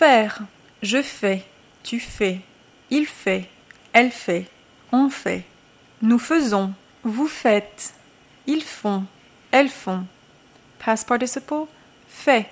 Faire. Je fais. Tu fais. Il fait. Elle fait. On fait. Nous faisons. Vous faites. Ils font. Elles font. Past participle. Fait.